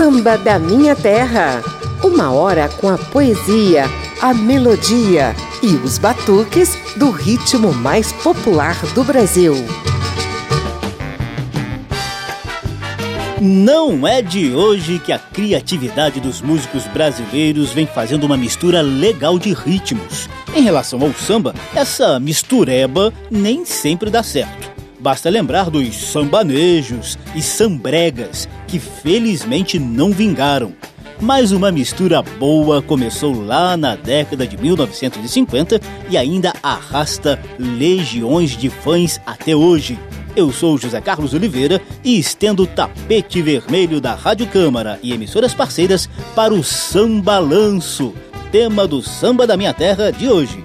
Samba da Minha Terra. Uma hora com a poesia, a melodia e os batuques do ritmo mais popular do Brasil. Não é de hoje que a criatividade dos músicos brasileiros vem fazendo uma mistura legal de ritmos. Em relação ao samba, essa mistureba nem sempre dá certo. Basta lembrar dos sambanejos e sambregas, que felizmente não vingaram. Mas uma mistura boa começou lá na década de 1950 e ainda arrasta legiões de fãs até hoje. Eu sou José Carlos Oliveira e estendo o tapete vermelho da Rádio Câmara e emissoras parceiras para o Sambalanço, tema do Samba da Minha Terra de hoje.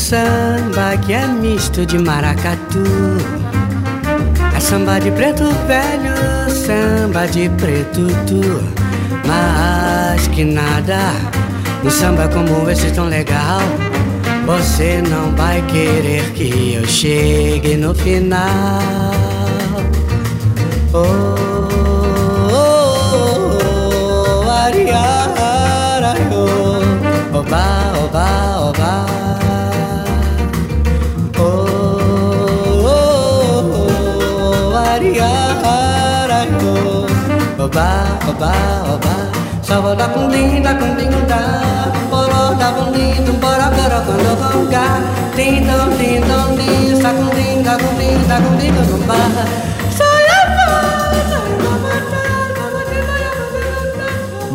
samba que é misto de maracatu É samba de preto velho, samba de preto tu Mas que nada, um samba como esse tão legal Você não vai querer que eu chegue no final Oh, oh, oh, oh, oh oh, oba, oba, oba oba, oba, oba. Sava da cundim, da cundim, da. Poró da bundim, bora, bora, quando vonga. Tim, dom, tim, dom, tim, sa cundim, da cundim, da cundim, da cumba.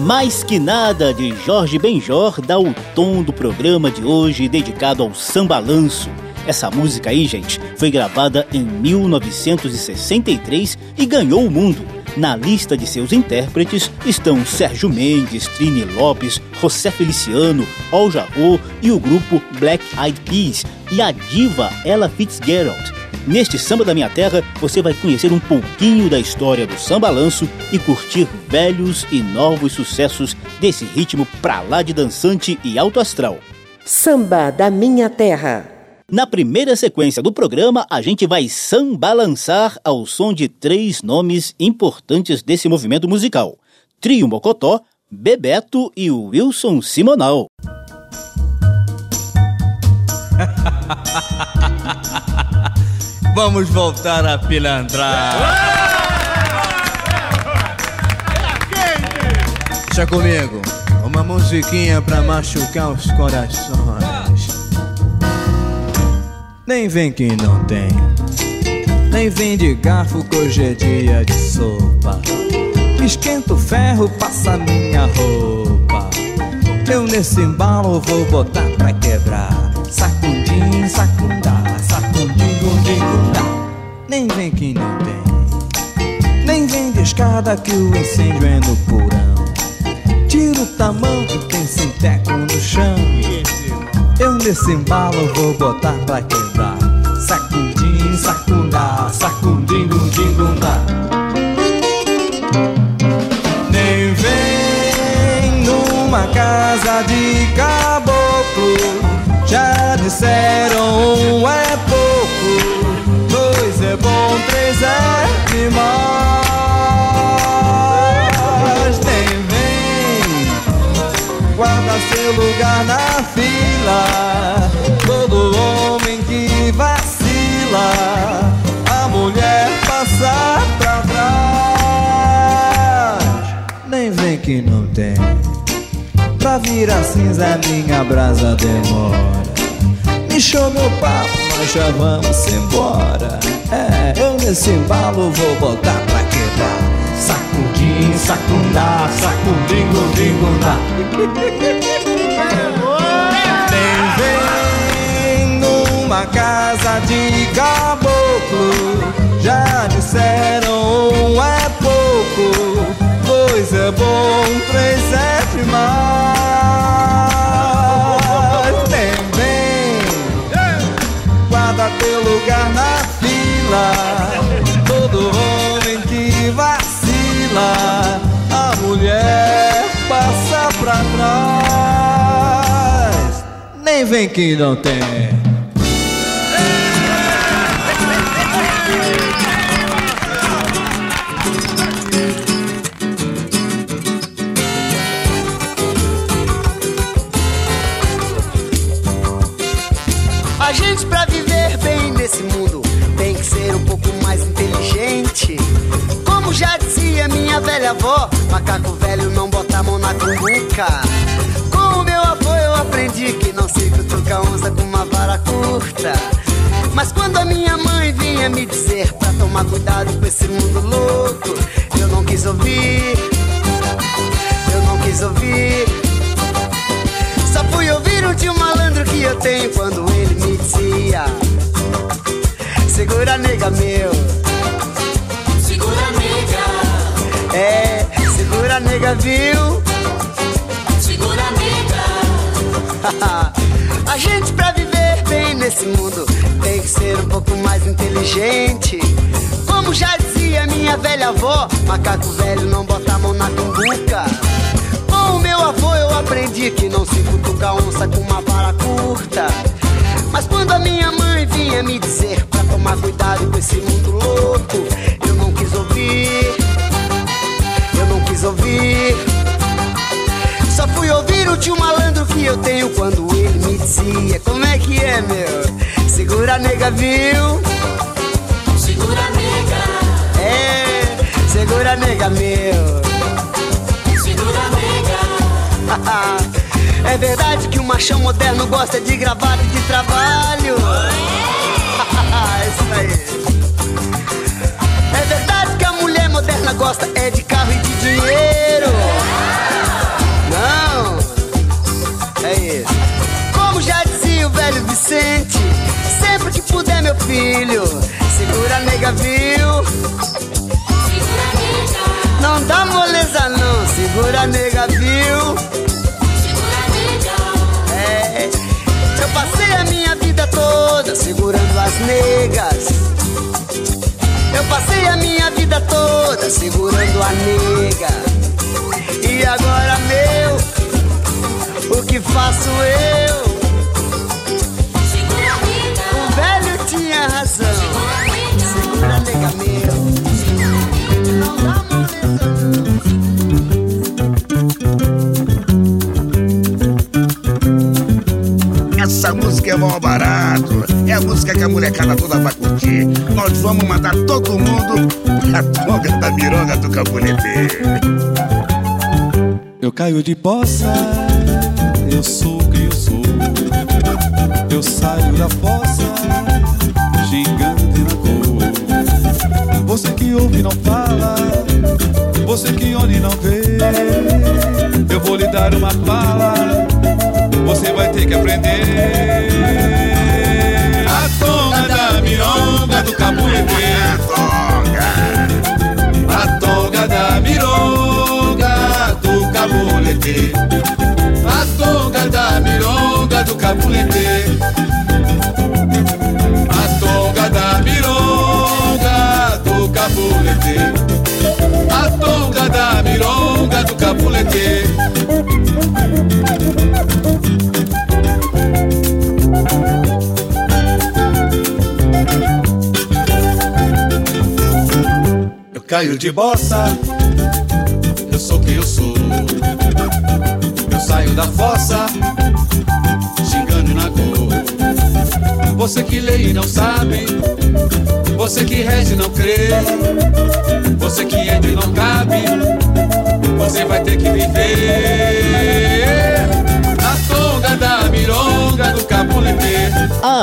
Mais que nada de Jorge Benjor dá o tom do programa de hoje dedicado ao sambalanço. Essa música aí, gente, foi gravada em 1963 e ganhou o mundo. Na lista de seus intérpretes estão Sérgio Mendes, Trini Lopes, José Feliciano, Al Jarreau e o grupo Black Eyed Peas e a diva Ella Fitzgerald. Neste Samba da Minha Terra, você vai conhecer um pouquinho da história do samba lanço e curtir velhos e novos sucessos desse ritmo pra lá de dançante e alto astral. Samba da Minha Terra. Na primeira sequência do programa, a gente vai sambalançar ao som de três nomes importantes desse movimento musical: Trio Mocotó, Bebeto e Wilson Simonal. Vamos voltar a pilantrar. Deixa comigo, uma musiquinha pra machucar os corações. Nem vem que não tem, nem vem de garfo que hoje é dia de sopa. Esquenta o ferro, passa minha roupa. Eu nesse embalo vou botar pra quebrar. Sacundim, sacundá, sacundim, gundim, nem vem que não tem. Nem vem de escada que o incêndio é no porão. Tira o tamanho que tem sinteco no chão. Eu nesse embalo vou botar pra quebrar. Sacudim, sacundá, sacudim, gundim, gundá. Nem vem numa casa de caboclo. Pra virar cinza, minha brasa demora. Me show meu papo, nós já vamos embora. É, eu nesse embalo vou botar pra quebrar. Sacudim, sacundá, sacudingo, dingundá Nem vem numa casa de caboclo Já disseram um é pouco Dois é bom, três é demais Nem vem que não tem. A gente pra viver bem nesse mundo tem que ser um pouco mais inteligente. Como já dizia minha velha avó, macaco velho não bota a mão na cumbuca. Aprendi que não se cutuca onça com uma vara curta. Mas quando a minha mãe vinha me dizer pra tomar cuidado com esse mundo louco, eu não quis ouvir. Eu não quis ouvir. Só fui ouvir o tio malandro que eu tenho quando ele me dizia: Segura, nega meu. É, segura nega, viu? Segura nega. A gente pra viver bem nesse mundo tem que ser um pouco mais inteligente. Como já dizia minha velha avó, macaco velho não bota a mão na cumbuca. Com o meu avô eu aprendi que não se cutuca onça com uma vara curta. Mas quando a minha mãe vinha me dizer pra tomar cuidado com esse mundo louco, eu não quis ouvir quis ouvir. Só fui ouvir o tio malandro que eu tenho Segura nega, viu? Segura nega. É, segura nega, meu. Segura nega. é verdade que o machão moderno gosta de gravata e de trabalho. É isso aí. É verdade que a mulher moderna gosta é de carro e de dinheiro. Não, é isso. Como já dizia o velho Vicente, puder, meu filho, segura a nega, viu? Segura nega. Não dá moleza, não, segura a nega, viu? Segura nega. É, eu passei a minha vida toda segurando as negas. Eu passei a minha vida toda segurando a nega. E agora, meu, o que faço eu? É barato. É a música que a molecada toda vai curtir. Nós vamos mandar todo mundo a tonga da mironga do cabulete. Eu caio de poça, eu sou o que eu sou. Eu saio da fossa, gigante na cor. Você que ouve não fala, você que olha e não vê. Eu vou lhe dar uma bala, você vai ter que aprender. A tonga da mironga do cabuetê. A toga A da mironga do cabulete, A toga da mironga do cabuetê. Caio de bossa, eu sou quem eu sou. Eu saio da fossa, xingando na cor. Você que lê e não sabe, você que rege e não crê, você que entra e não cabe, você vai ter que viver.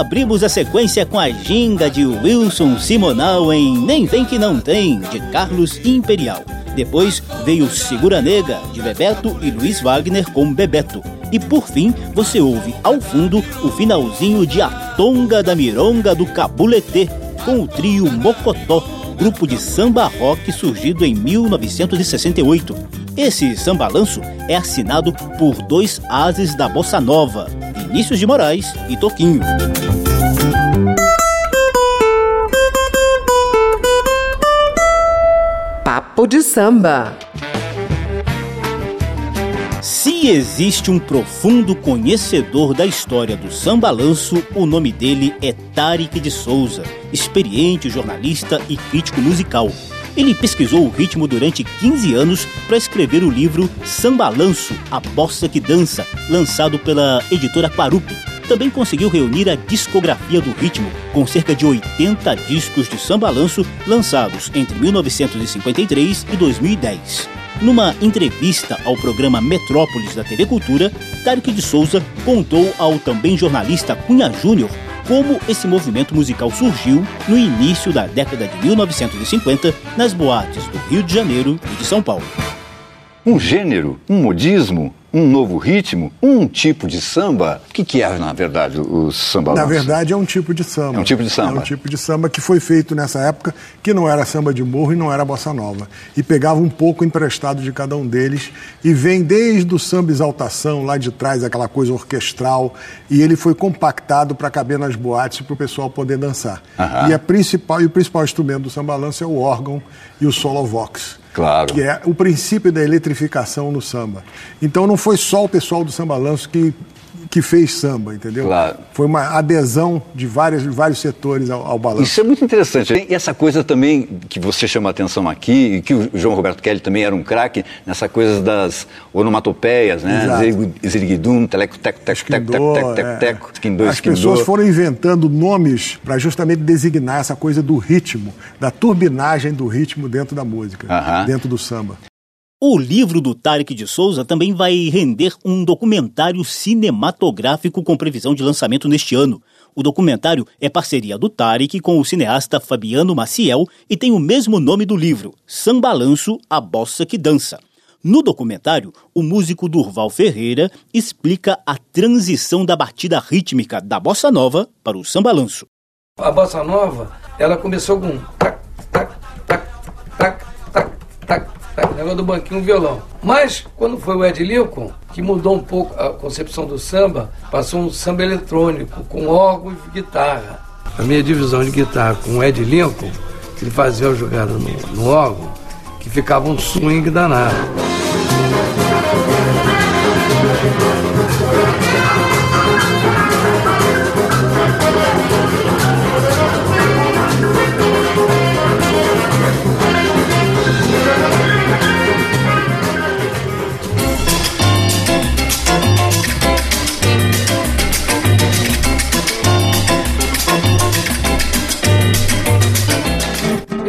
Abrimos a sequência com a ginga de Wilson Simonal em Nem Vem Que Não Tem, de Carlos Imperial. Depois veio Segura Nega, de Bebeto e Luiz Wagner com Bebeto. E por fim, você ouve ao fundo o finalzinho de A Tonga da Mironga do Cabuletê, com o trio Mocotó, grupo de samba rock surgido em 1968. Esse sambalanço é assinado por dois ases da bossa nova, Vinícius de Moraes e Toquinho. De samba. Se existe um profundo conhecedor da história do sambalanço, o nome dele é Tarek de Souza, experiente jornalista e crítico musical. Ele pesquisou o ritmo durante 15 anos para escrever o livro Sambalanço, a bossa que dança, lançado pela editora Quarupi. Também conseguiu reunir a discografia do ritmo, com cerca de 80 discos de sambalanço lançados entre 1953 e 2010. Numa entrevista ao programa Metrópolis da TV Cultura, Tarek de Souza contou ao também jornalista Cunha Júnior como esse movimento musical surgiu no início da década de 1950 nas boates do Rio de Janeiro e de São Paulo. Um gênero, um modismo, um novo ritmo, um tipo de samba. O que, que é, na verdade, o samba? Na verdade, é um tipo de samba. É um tipo de samba. É um tipo de samba que foi feito nessa época, que não era samba de morro e não era bossa nova. E pegava um pouco emprestado de cada um deles e vem desde o samba exaltação, lá de trás, aquela coisa orquestral, e ele foi compactado para caber nas boates para o pessoal poder dançar. E, a principal, e o principal instrumento do samba lança é o órgão e o solo vox. Claro. Que é o princípio da eletrificação no samba. Então não foi só o pessoal do samba lanço que, que fez samba, entendeu? Claro. Foi uma adesão de várias, vários setores ao, ao balanço. Isso é muito interessante. E essa coisa também que você chama a atenção aqui, e que o João Roberto Kelly também era um craque, nessa coisa das onomatopeias, né? Zirguidum, teleco, teco, teco, teco, teco, teco, teco, é. teco, esquindô, As pessoas foram inventando nomes para justamente designar essa coisa do ritmo, da turbinagem do ritmo dentro da música, dentro do samba. O livro do Tarek de Souza também vai render um documentário cinematográfico com previsão de lançamento neste ano. O documentário é parceria do Tarek com o cineasta Fabiano Maciel e tem o mesmo nome do livro, Sambalanço, a Bossa que Dança. No documentário, o músico Durval Ferreira explica a transição da batida rítmica da bossa nova para o sambalanço. A bossa nova, ela começou com tac, tac, tac, tac, tac, negócio do banquinho violão. Mas quando foi o Ed Lincoln, que mudou um pouco a concepção do samba, passou um samba eletrônico com órgão e guitarra. A minha divisão de guitarra com o Ed Lincoln, ele fazia a jogada no, no órgão, que ficava um swing danado.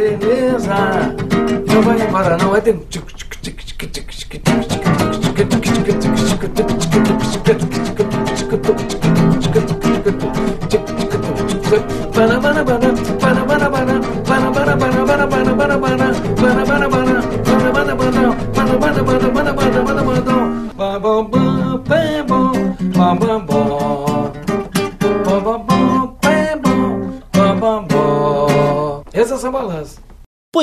Beleza, não vai embora não, é tem... Esse é o seu balanço.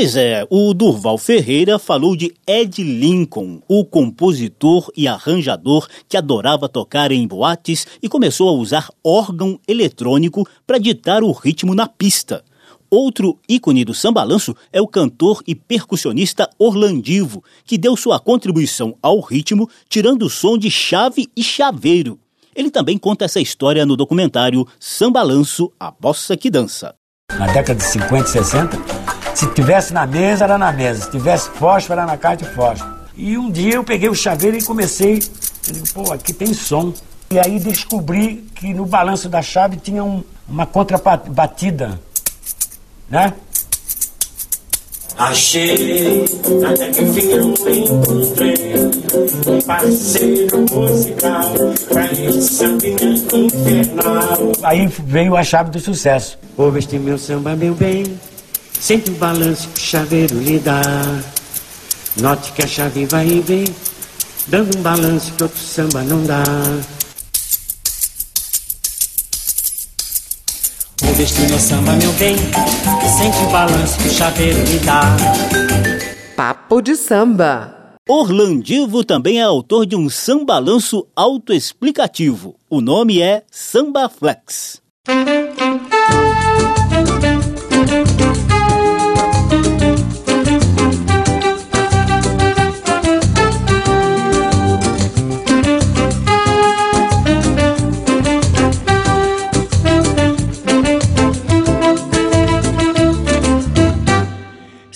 Pois é, o Durval Ferreira falou de Ed Lincoln, o compositor e arranjador que adorava tocar em boates e começou a usar órgão eletrônico para ditar o ritmo na pista. Outro ícone do sambalanço é o cantor e percussionista Orlandivo, que deu sua contribuição ao ritmo tirando o som de chave e chaveiro. Ele também conta essa história no documentário Sambalanço, a bossa que dança. Na década de 50 e 60, se tivesse na mesa, era na mesa. Se tivesse fósforo, era na caixa de fósforo. E um dia eu peguei o chaveiro e comecei. Eu digo, pô, aqui tem som. E aí descobri que no balanço da chave tinha um, uma contrabatida, né? Achei, até que enfim eu encontrei um parceiro musical pra esse sambinha infernal. Aí veio a chave do sucesso. Ouve este meu samba, meu bem. Sente o balanço que o chaveiro lhe dá. Note que a chave vai e vem, dando um balanço que outro samba não dá. Ouve este meu samba, meu bem. Sente o balanço que o chaveiro lhe dá. Papo de samba. Orlandivo também é autor de um sambalanço autoexplicativo. O nome é Samba Flex.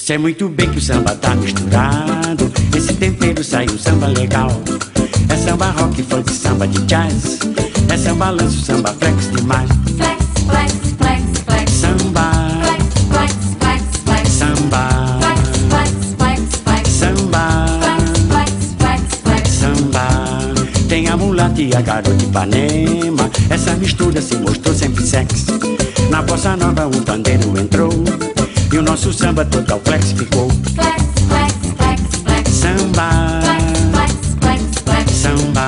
Sei muito bem que o samba tá misturado. Esse tempero sai um samba legal. É samba rock, funk, samba de jazz. É samba lanço, samba flex demais. Flex, flex, flex, flex. Samba, Flex, flex, flex, flex. samba, Flex, flex, flex, flex. samba, Flex, flex, flex, flex. samba. Tem a mulata e a garota Ipanema. Essa mistura se mostrou sempre sexy. Na bossa nova o pandeiro entrou. E o nosso samba total flex ficou. Flex, flex, flex, flex. Samba, Flex, flex, flex, flex. samba,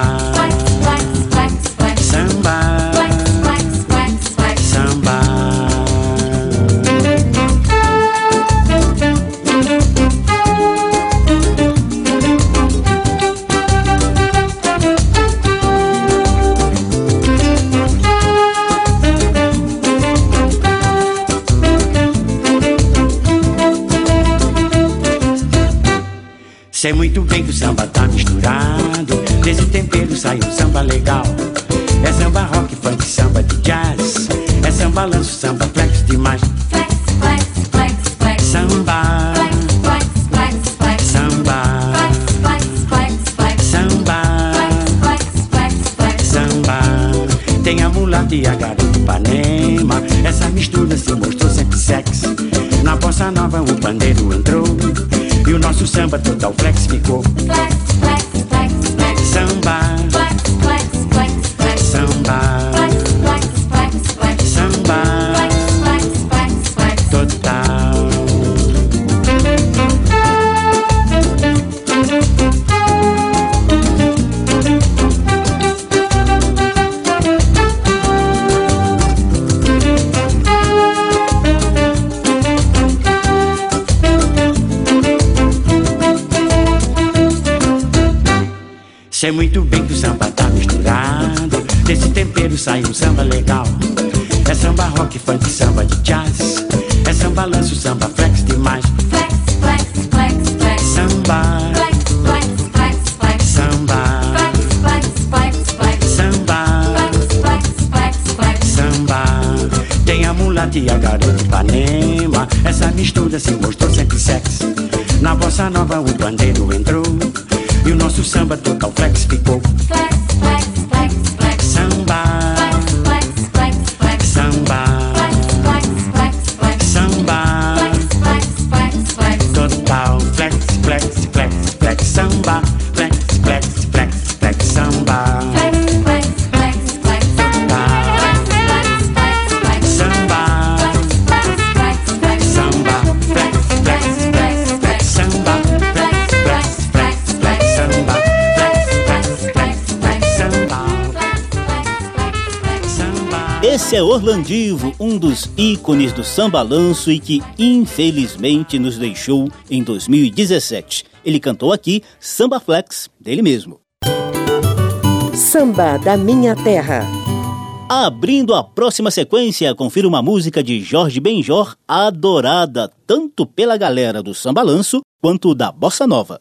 Sei muito bem que o samba tá misturado. Desse tempero sai um samba legal. É samba rock, funk, samba de jazz. É samba lanço, samba flex demais. Flex, flex, flex, flex. Samba, Flex, flex, flex, flex. samba, Flex, flex, flex, flex. samba, Flex, flex, flex, flex. samba. Tem a mulata e a garota Ipanema. Essa mistura se mostrou sempre sexy. Na bossa nova o pandeiro entrou. E o nosso samba total flex ficou. Flex, flex, flex, flex. Samba, Sei muito bem que o samba tá misturado. Desse tempero sai um samba legal. É samba rock, funk, samba de jazz. É samba lanço, samba flex demais. Flex, flex, flex, flex. Samba, Flex, flex, flex, flex. samba, Flex, flex, flex, flex. samba, Flex, flex, flex, flex. samba. Tem a mulata e a garota Ipanema. Essa mistura se mostrou sempre sexy. Na bossa nova o pandeiro entrou. Orlandivo, um dos ícones do sambalanço e que infelizmente nos deixou em 2017. Ele cantou aqui Samba Flex, dele mesmo. Samba da Minha Terra. Abrindo a próxima sequência, confira uma música de Jorge Benjor, adorada tanto pela galera do sambalanço quanto da bossa nova.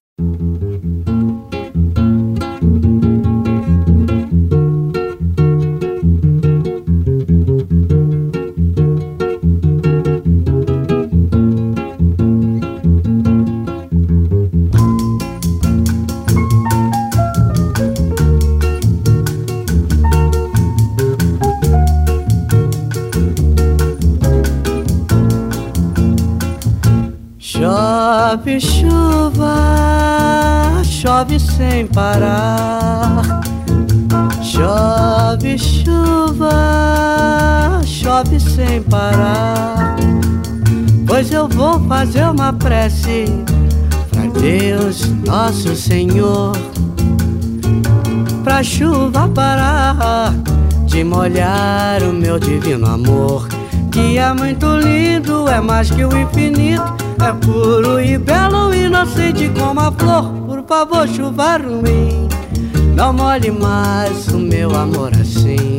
Chove chuva, chove sem parar. Chove chuva, chove sem parar. Pois eu vou fazer uma prece pra Deus, nosso Senhor, pra chuva parar de molhar o meu divino amor, que é muito lindo, é mais que o infinito. É puro e belo, inocente como a flor. Por favor, chuva ruim, não molhe mais o meu amor assim.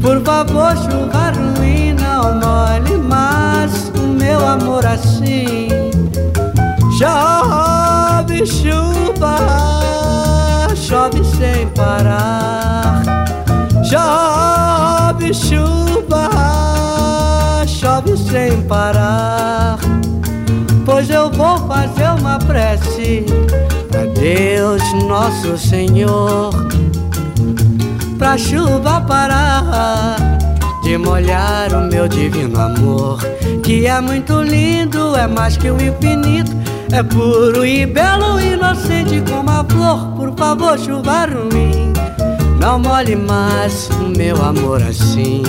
Por favor, chuva ruim, não molhe mais o meu amor assim. Chove chuva, chove sem parar. Chove chuva, chove sem parar. Pois eu vou fazer uma prece a Deus nosso Senhor, pra chuva parar de molhar o meu divino amor, que é muito lindo, é mais que o infinito, é puro e belo, inocente como a flor. Por favor, chuva ruim, não molhe mais o meu amor assim.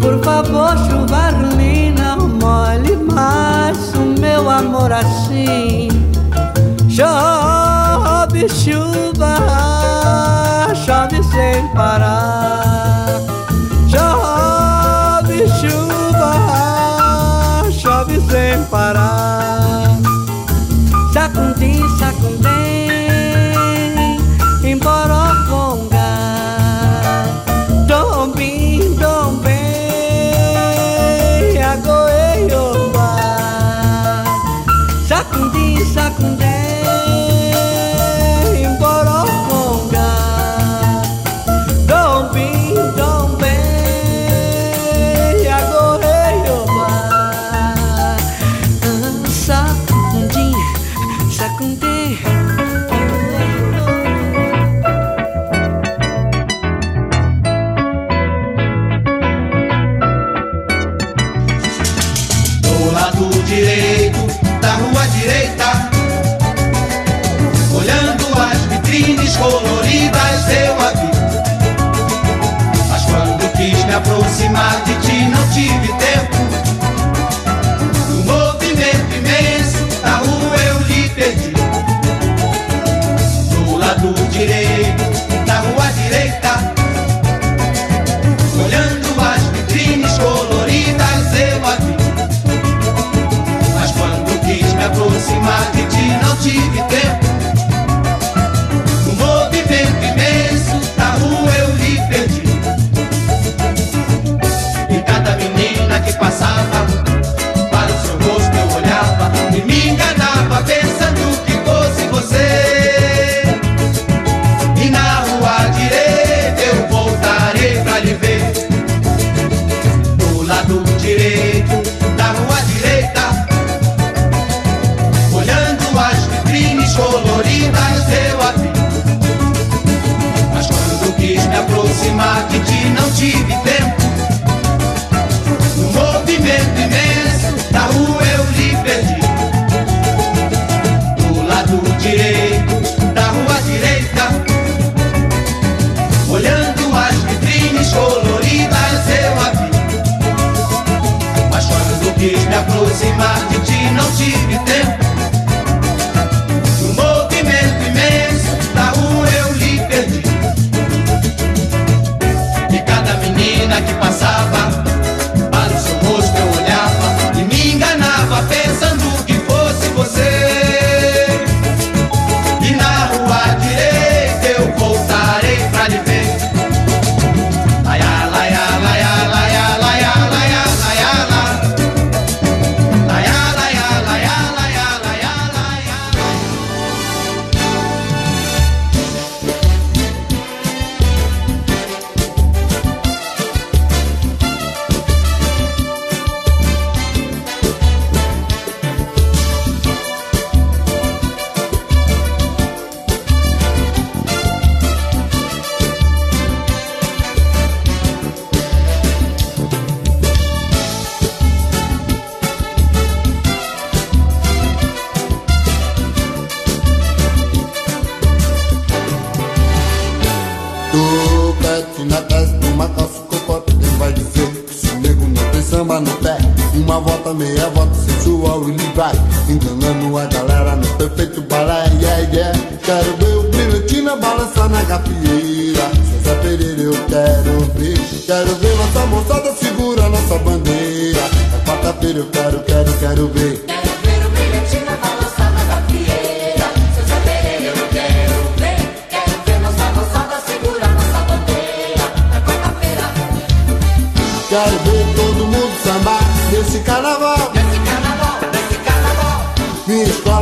Por favor, chuva ruim, não molhe mais meu amor assim. Chove chuva, chove sem parar. Chove chuva, chove sem parar. Sacundim, sacundim,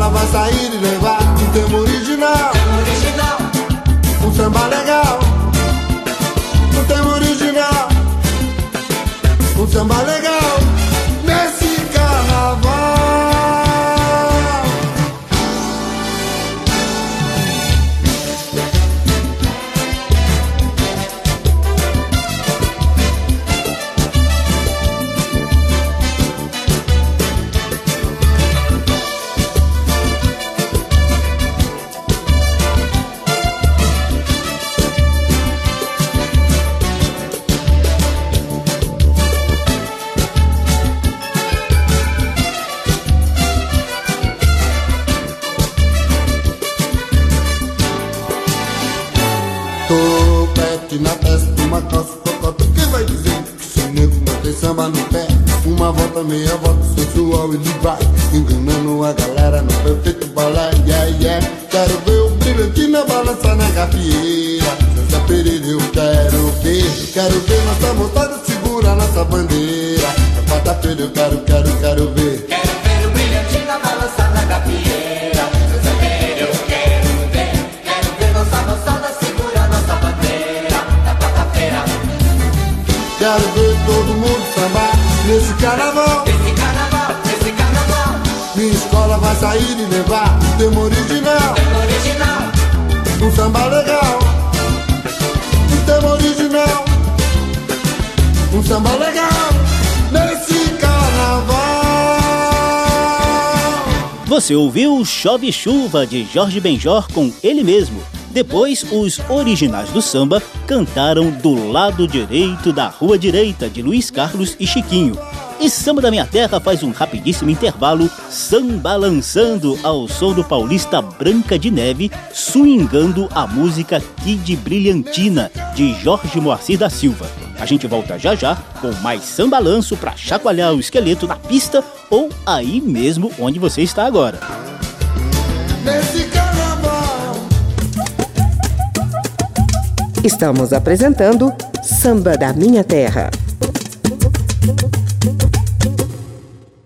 Escola vai sair e levar um tema original. Original. Um samba legal. Um tema original. Um samba legal. Uma volta, meia volta, sensual ele vai Enganando a galera no perfeito balé Yeah, yeah Quero ver o brilhantina balançar na gafieira César Pereira eu quero ver Quero ver nossa moçada segura nossa bandeira Na quarta-feira eu quero, quero, quero ver Quero ver o brilhantina balançar na gafieira. César Pereira, eu quero ver. Quero ver nossa moçada segurar nossa bandeira. Na quarta-feira, Quero ver nesse carnaval nesse carnaval, nesse carnaval. Minha escola vai sair e levar um tema original Tema original. Um samba legal Um tema original Um samba legal Nesse carnaval Você ouviu Chove Chuva de Jorge Benjor com ele mesmo. Depois, os originais do samba cantaram Do Lado Direito da Rua Direita de Luiz Carlos e Chiquinho. E Samba da Minha Terra faz um rapidíssimo intervalo, samba lançando ao som do paulista Branca de Neve, swingando a música Kid Brilhantina, de Jorge Moacir da Silva. A gente volta já já com mais samba lanço para chacoalhar o esqueleto na pista ou aí mesmo onde você está agora. Estamos apresentando Samba da Minha Terra.